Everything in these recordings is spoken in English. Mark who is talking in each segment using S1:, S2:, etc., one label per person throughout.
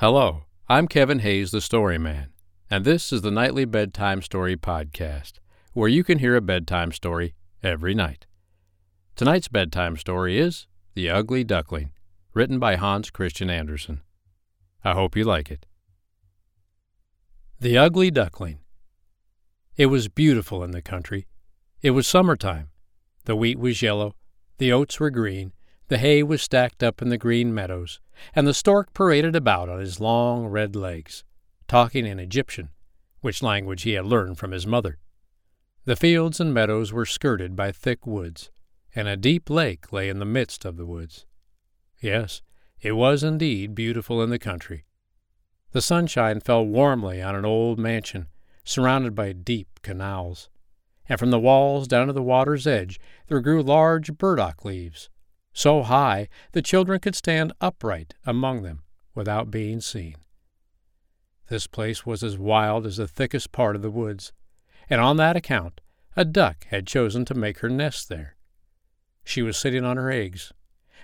S1: Hello, I'm Kevin Hayes, the Storyman, and this is the Nightly Bedtime Story Podcast, where you can hear a bedtime story every night. Tonight's bedtime story is The Ugly Duckling, written by Hans Christian Andersen. I hope you like it. The Ugly Duckling. It was beautiful in the country. It was summertime. The wheat was yellow, the oats were green, the hay was stacked up in the green meadows, and the stork paraded about on his long red legs, talking in Egyptian, which language he had learned from his mother. The fields and meadows were skirted by thick woods, and a deep lake lay in the midst of the woods. Yes, it was indeed beautiful in the country. The sunshine fell warmly on an old mansion, surrounded by deep canals, and from the walls down to the water's edge there grew large burdock leaves, so high the children could stand upright among them without being seen. This place was as wild as the thickest part of the woods, and on that account a duck had chosen to make her nest there. She was sitting on her eggs,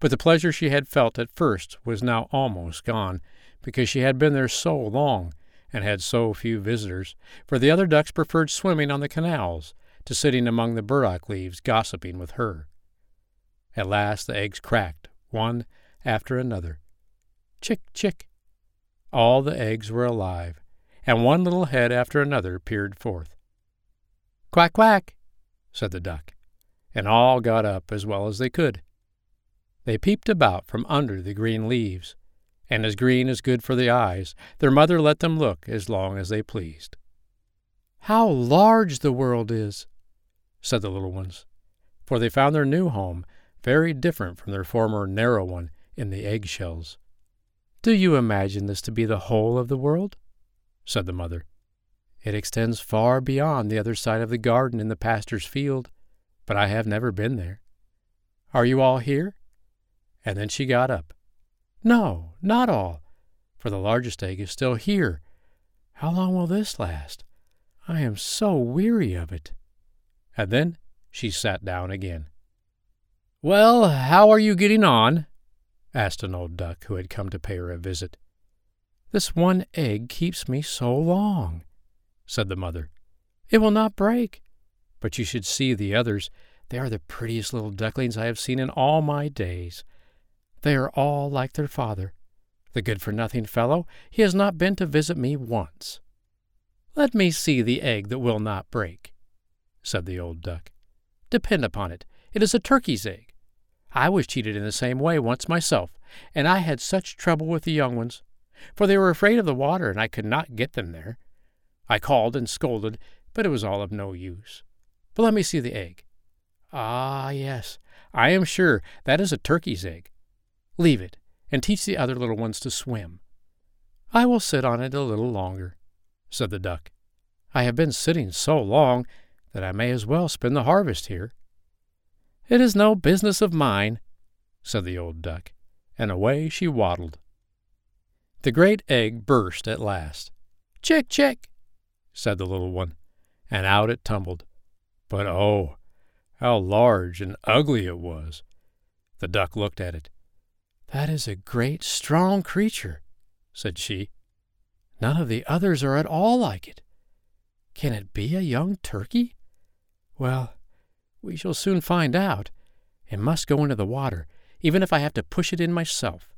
S1: but the pleasure she had felt at first was now almost gone, because she had been there so long and had so few visitors, for the other ducks preferred swimming on the canals to sitting among the burdock leaves gossiping with her. At last the eggs cracked, one after another. Chick, chick. All the eggs were alive, and one little head after another peered forth. Quack, quack, said the duck, and all got up as well as they could. They peeped about from under the green leaves, and as green is good for the eyes, their mother let them look as long as they pleased. How large the world is, said the little ones, for they found their new home very different from their former narrow one in the eggshells. Do you imagine this to be the whole of the world? said the mother. It extends far beyond the other side of the garden in the pastor's field, but I have never been there. Are you all here? And then she got up. No, not all, for the largest egg is still here. How long will this last? I am so weary of it. And then she sat down again. Well, how are you getting on? asked an old duck who had come to pay her a visit. This one egg keeps me so long, said the mother. It will not break. But you should see the others. They are the prettiest little ducklings I have seen in all my days. They are all like their father. The good for nothing fellow, he has not been to visit me once. Let me see the egg that will not break, said the old duck. Depend upon it, it is a turkey's egg. I was cheated in the same way once myself, and I had such trouble with the young ones, for they were afraid of the water, and I could not get them there. I called and scolded, but it was all of no use. But let me see the egg. Ah, yes, I am sure that is a turkey's egg. Leave it, and teach the other little ones to swim. I will sit on it a little longer, said the duck. I have been sitting so long that I may as well spend the harvest here. It is no business of mine, said the old duck, and away she waddled. The great egg burst at last. Chick, chick, said the little one, and out it tumbled. But oh, how large and ugly it was! The duck looked at it. That is a great, strong creature, said she. None of the others are at all like it. Can it be a young turkey? Well, we shall soon find out. It must go into the water, even if I have to push it in myself.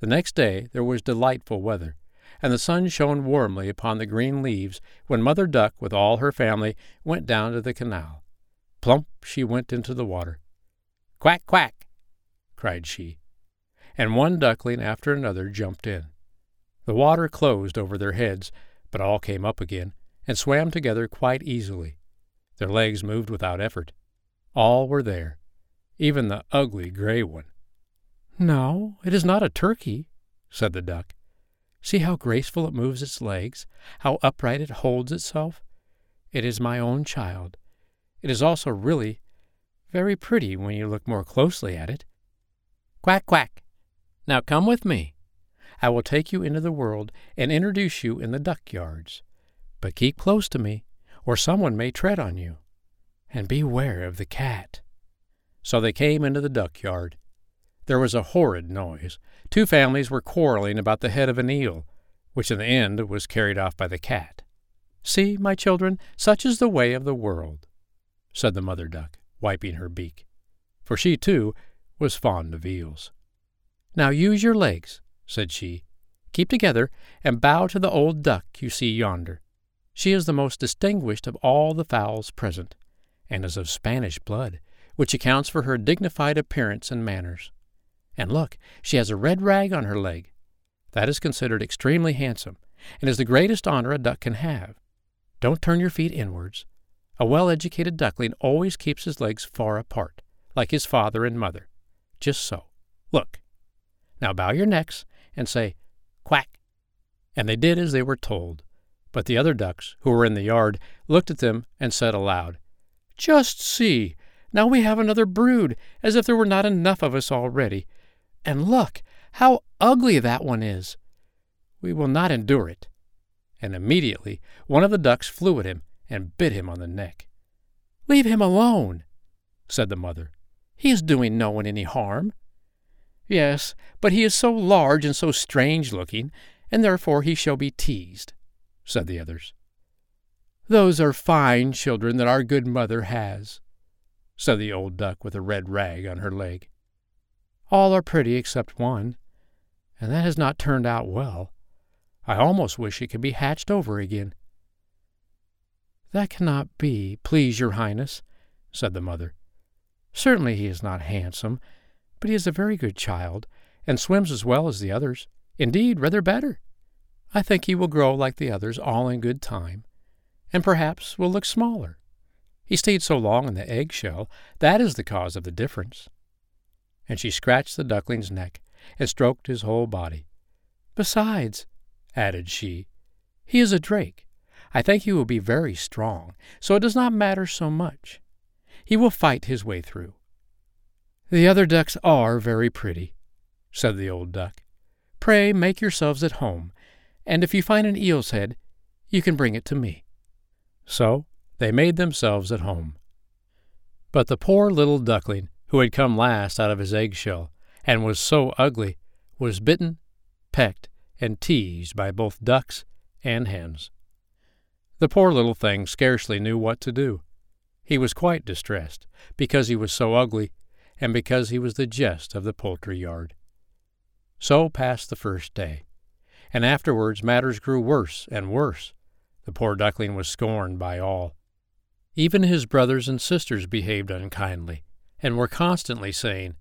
S1: The next day there was delightful weather, and the sun shone warmly upon the green leaves when Mother Duck, with all her family, went down to the canal. Plump she went into the water. Quack, quack, cried she, and one duckling after another jumped in. The water closed over their heads, but all came up again, and swam together quite easily. Their legs moved without effort. All were there, even the ugly gray one. No, it is not a turkey, said the duck. See how graceful it moves its legs, how upright it holds itself. It is my own child. It is also really very pretty when you look more closely at it. Quack, quack. Now come with me. I will take you into the world and introduce you in the duck yards. But keep close to me, or someone may tread on you. And beware of the cat. So they came into the duck yard. There was a horrid noise. Two families were quarreling about the head of an eel, which in the end was carried off by the cat. See, my children, such is the way of the world, said the mother duck, wiping her beak, for she, too, was fond of eels. Now use your legs, said she. Keep together and bow to the old duck you see yonder. She is the most distinguished of all the fowls present, and is of Spanish blood, which accounts for her dignified appearance and manners. And look, she has a red rag on her leg. That is considered extremely handsome, and is the greatest honor a duck can have. Don't turn your feet inwards. A well educated duckling always keeps his legs far apart, like his father and mother. Just so. Look. Now bow your necks and say, Quack. And they did as they were told. But the other ducks, who were in the yard, looked at them and said aloud, Just see! Now we have another brood, as if there were not enough of us already. And look, how ugly that one is! We will not endure it. And immediately one of the ducks flew at him and bit him on the neck. Leave him alone, said the mother. He is doing no one any harm. Yes, but he is so large and so strange looking, and therefore he shall be teased, said the others. Those are fine children that our good mother has, said the old duck with a red rag on her leg. All are pretty except one, and that has not turned out well. I almost wish it could be hatched over again. That cannot be, please your highness, said the mother. Certainly he is not handsome, but he is a very good child, and swims as well as the others, indeed rather better. I think he will grow like the others all in good time, and perhaps will look smaller. He stayed so long in the egg shell, that is the cause of the difference. And she scratched the duckling's neck and stroked his whole body. Besides, added she, he is a drake. I think he will be very strong, so it does not matter so much. He will fight his way through. The other ducks are very pretty, said the old duck. Pray make yourselves at home, and if you find an eel's head, you can bring it to me. So they made themselves at home. But the poor little duckling, who had come last out of his eggshell, and was so ugly, was bitten, pecked, and teased by both ducks and hens. The poor little thing scarcely knew what to do. He was quite distressed, because he was so ugly, and because he was the jest of the poultry yard. So passed the first day, and afterwards matters grew worse and worse. The poor duckling was scorned by all. Even his brothers and sisters behaved unkindly, and were constantly saying,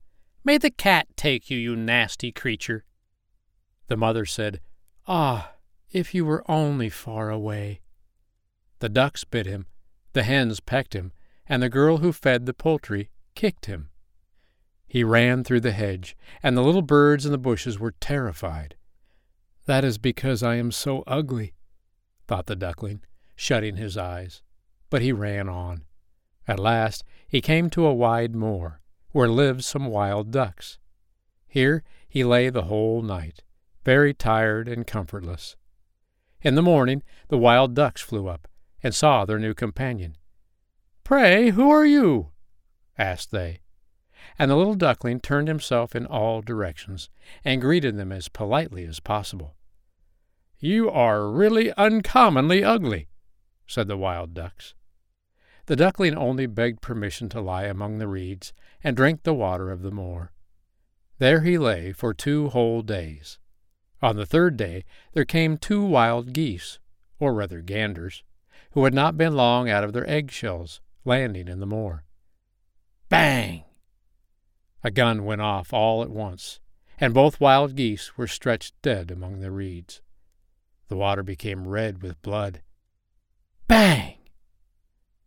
S1: May the cat take you, you nasty creature. The mother said, Ah, if you were only far away. The ducks bit him, the hens pecked him, and the girl who fed the poultry kicked him. He ran through the hedge, and the little birds in the bushes were terrified. That is because I am so ugly, thought the duckling, shutting his eyes but he ran on. At last he came to a wide moor, where lived some wild ducks. Here he lay the whole night, very tired and comfortless. In the morning the wild ducks flew up, and saw their new companion. Pray, who are you? asked they. And the little duckling turned himself in all directions, and greeted them as politely as possible. You are really uncommonly ugly, said the wild ducks. The duckling only begged permission to lie among the reeds and drink the water of the moor. There he lay for two whole days. On the third day there came two wild geese, or rather ganders, who had not been long out of their eggshells, landing in the moor. Bang! A gun went off all at once, and both wild geese were stretched dead among the reeds. The water became red with blood. Bang!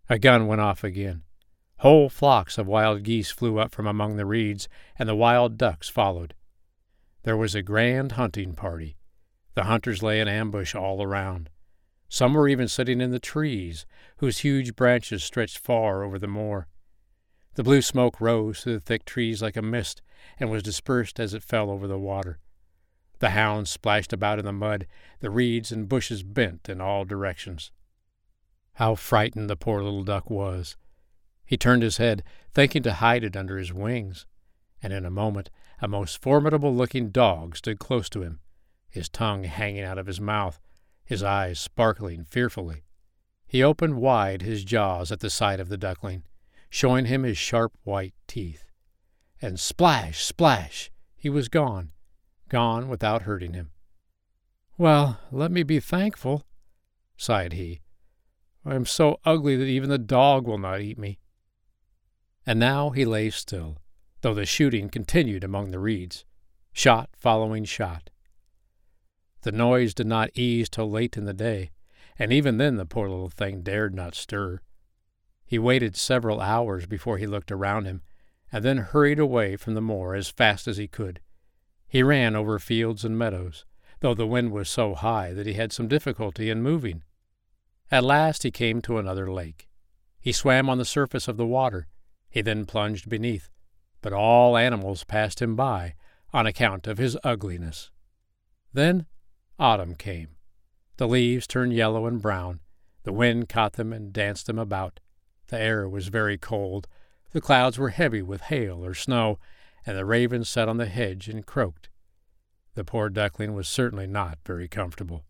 S1: A gun went off again. Whole flocks of wild geese flew up from among the reeds, and the wild ducks followed. There was a grand hunting party. The hunters lay in ambush all around. Some were even sitting in the trees, whose huge branches stretched far over the moor. The blue smoke rose through the thick trees like a mist, and was dispersed as it fell over the water. The hounds splashed about in the mud, the reeds and bushes bent in all directions. How frightened the poor little duck was! He turned his head, thinking to hide it under his wings, and in a moment a most formidable looking dog stood close to him, his tongue hanging out of his mouth, his eyes sparkling fearfully. He opened wide his jaws at the sight of the duckling, showing him his sharp white teeth. And splash, splash, he was gone, gone without hurting him. Well, let me be thankful, sighed he. I am so ugly that even the dog will not eat me. And now he lay still, though the shooting continued among the reeds, shot following shot. The noise did not ease till late in the day, and even then the poor little thing dared not stir. He waited several hours before he looked around him, and then hurried away from the moor as fast as he could. He ran over fields and meadows, though the wind was so high that he had some difficulty in moving. At last he came to another lake. He swam on the surface of the water. He then plunged beneath, but all animals passed him by on account of his ugliness. Then autumn came. The leaves turned yellow and brown. The wind caught them and danced them about. The air was very cold. The clouds were heavy with hail or snow, and the raven sat on the hedge and croaked. The poor duckling was certainly not very comfortable.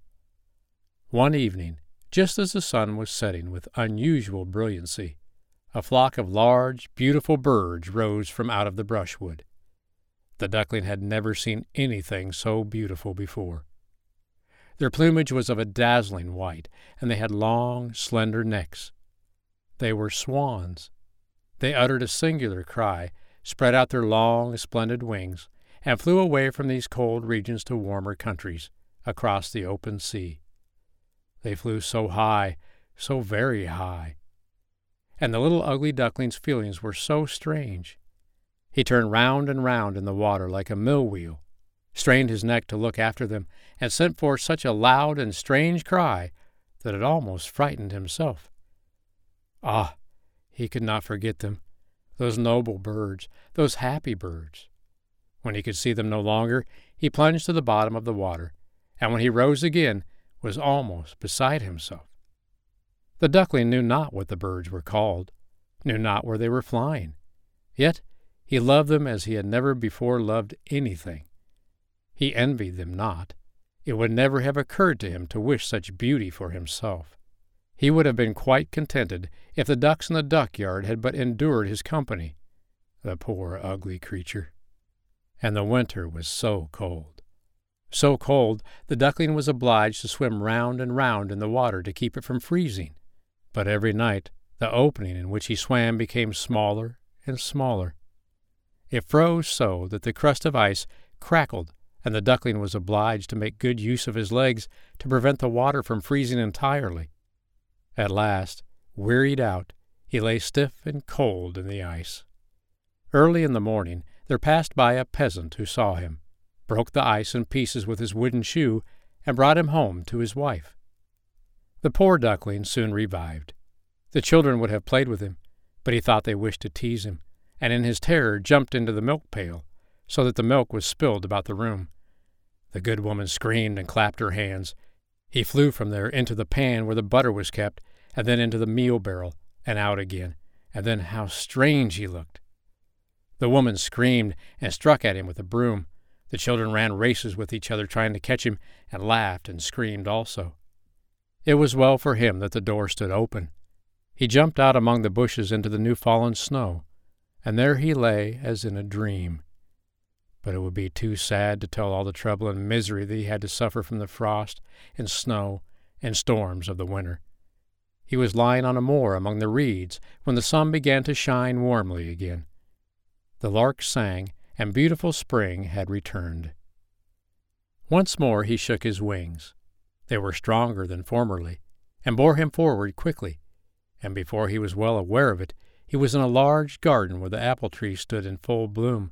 S1: One evening, just as the sun was setting with unusual brilliancy, a flock of large, beautiful birds rose from out of the brushwood. The duckling had never seen anything so beautiful before. Their plumage was of a dazzling white, and they had long, slender necks. They were swans. They uttered a singular cry, spread out their long, splendid wings, and flew away from these cold regions to warmer countries, across the open sea. They flew so high, so very high. And the little ugly duckling's feelings were so strange. He turned round and round in the water like a mill wheel, strained his neck to look after them, and sent forth such a loud and strange cry that it almost frightened himself. Ah, he could not forget them, those noble birds, those happy birds. When he could see them no longer, he plunged to the bottom of the water, and when he rose again, was almost beside himself. The duckling knew not what the birds were called, knew not where they were flying. Yet he loved them as he had never before loved anything. He envied them not. It would never have occurred to him to wish such beauty for himself. He would have been quite contented if the ducks in the duck yard had but endured his company. The poor ugly creature. And the winter was so cold. So cold, the duckling was obliged to swim round and round in the water to keep it from freezing. But every night the opening in which he swam became smaller and smaller. It froze so that the crust of ice crackled and the duckling was obliged to make good use of his legs to prevent the water from freezing entirely. At last, wearied out, he lay stiff and cold in the ice. Early in the morning there passed by a peasant who saw him, broke the ice in pieces with his wooden shoe, and brought him home to his wife. The poor duckling soon revived. The children would have played with him, but he thought they wished to tease him, and in his terror jumped into the milk pail, so that the milk was spilled about the room. The good woman screamed and clapped her hands. He flew from there into the pan where the butter was kept, and then into the meal barrel, and out again, and then how strange he looked! The woman screamed and struck at him with a broom. The children ran races with each other trying to catch him, and laughed and screamed also. It was well for him that the door stood open. He jumped out among the bushes into the new fallen snow, and there he lay as in a dream but it would be too sad to tell all the trouble and misery that he had to suffer from the frost and snow and storms of the winter. He was lying on a moor among the reeds when the sun began to shine warmly again. The lark sang, and beautiful spring had returned. Once more he shook his wings. They were stronger than formerly, and bore him forward quickly, and before he was well aware of it, he was in a large garden where the apple trees stood in full bloom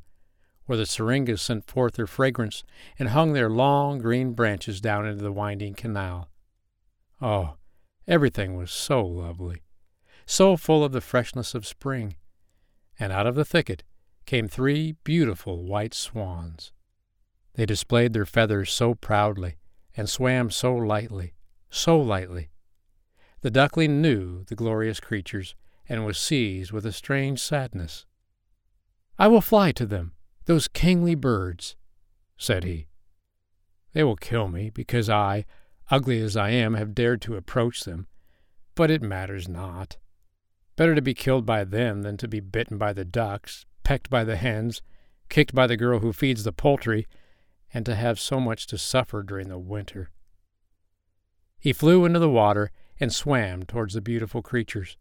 S1: where the syringas sent forth their fragrance and hung their long green branches down into the winding canal. Oh, everything was so lovely, so full of the freshness of spring. And out of the thicket came three beautiful white swans. They displayed their feathers so proudly and swam so lightly, so lightly. The duckling knew the glorious creatures and was seized with a strange sadness. I will fly to them,
S2: Those kingly birds, said he. They will kill me because I, ugly as I am, have dared to approach them. But it matters not. Better to be killed by them than to be bitten by the ducks, pecked by the hens, kicked by the girl who feeds the poultry, and to have so much to suffer during the winter. He flew into the water and swam towards the beautiful creatures.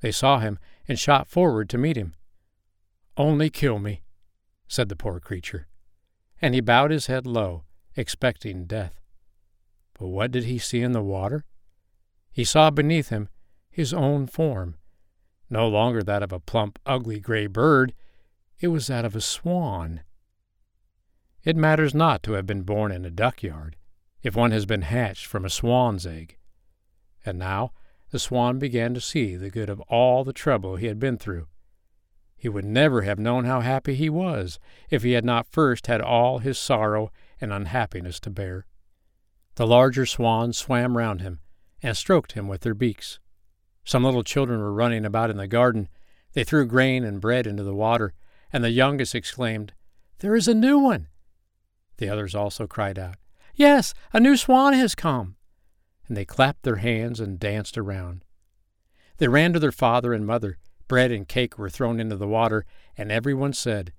S2: They saw him and shot forward to meet him. Only kill me, said the poor creature, and he bowed his head low, expecting death. But what did he see in the water? He saw beneath him his own form, no longer that of a plump, ugly gray bird, it was that of a swan. It matters not to have been born in a duck yard, if one has been hatched from a swan's egg. And now the swan began to see the good of all the trouble he had been through. He would never have known how happy he was if he had not first had all his sorrow and unhappiness to bear. The larger swans swam round him and stroked him with their beaks. Some little children were running about in the garden. They threw grain and bread into the water, and the youngest exclaimed, There is a new one! The others also cried out, Yes, a new swan has come! And they clapped their hands and danced around. They ran to their father and mother. Bread and cake were thrown into the water, and everyone said,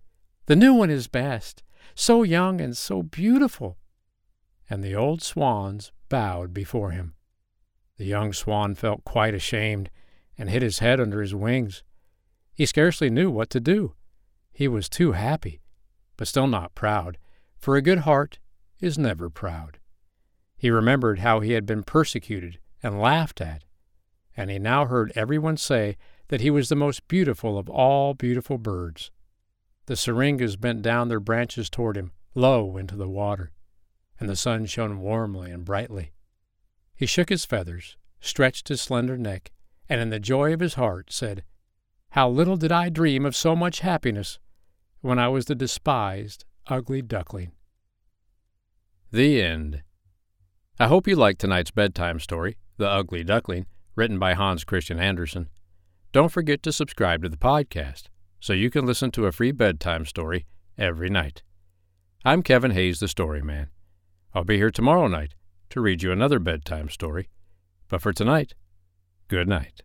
S2: The new one is best, so young and so beautiful. And the old swans bowed before him. The young swan felt quite ashamed and hid his head under his wings. He scarcely knew what to do. He was too happy, but still not proud, for a good heart is never proud. He remembered how he had been persecuted and laughed at, and he now heard everyone say that he was the most beautiful of all beautiful birds. The syringas bent down their branches toward him, low into the water, and the sun shone warmly and brightly. He shook his feathers, stretched his slender neck, and in the joy of his heart said, How little did I dream of so much happiness when I was the despised, ugly duckling.
S1: The End. I hope you liked tonight's bedtime story, The Ugly Duckling, written by Hans Christian Andersen. Don't forget to subscribe to the podcast so you can listen to a free bedtime story every night. I'm Kevin Hayes, the Story Man. I'll be here tomorrow night to read you another bedtime story. But for tonight, good night.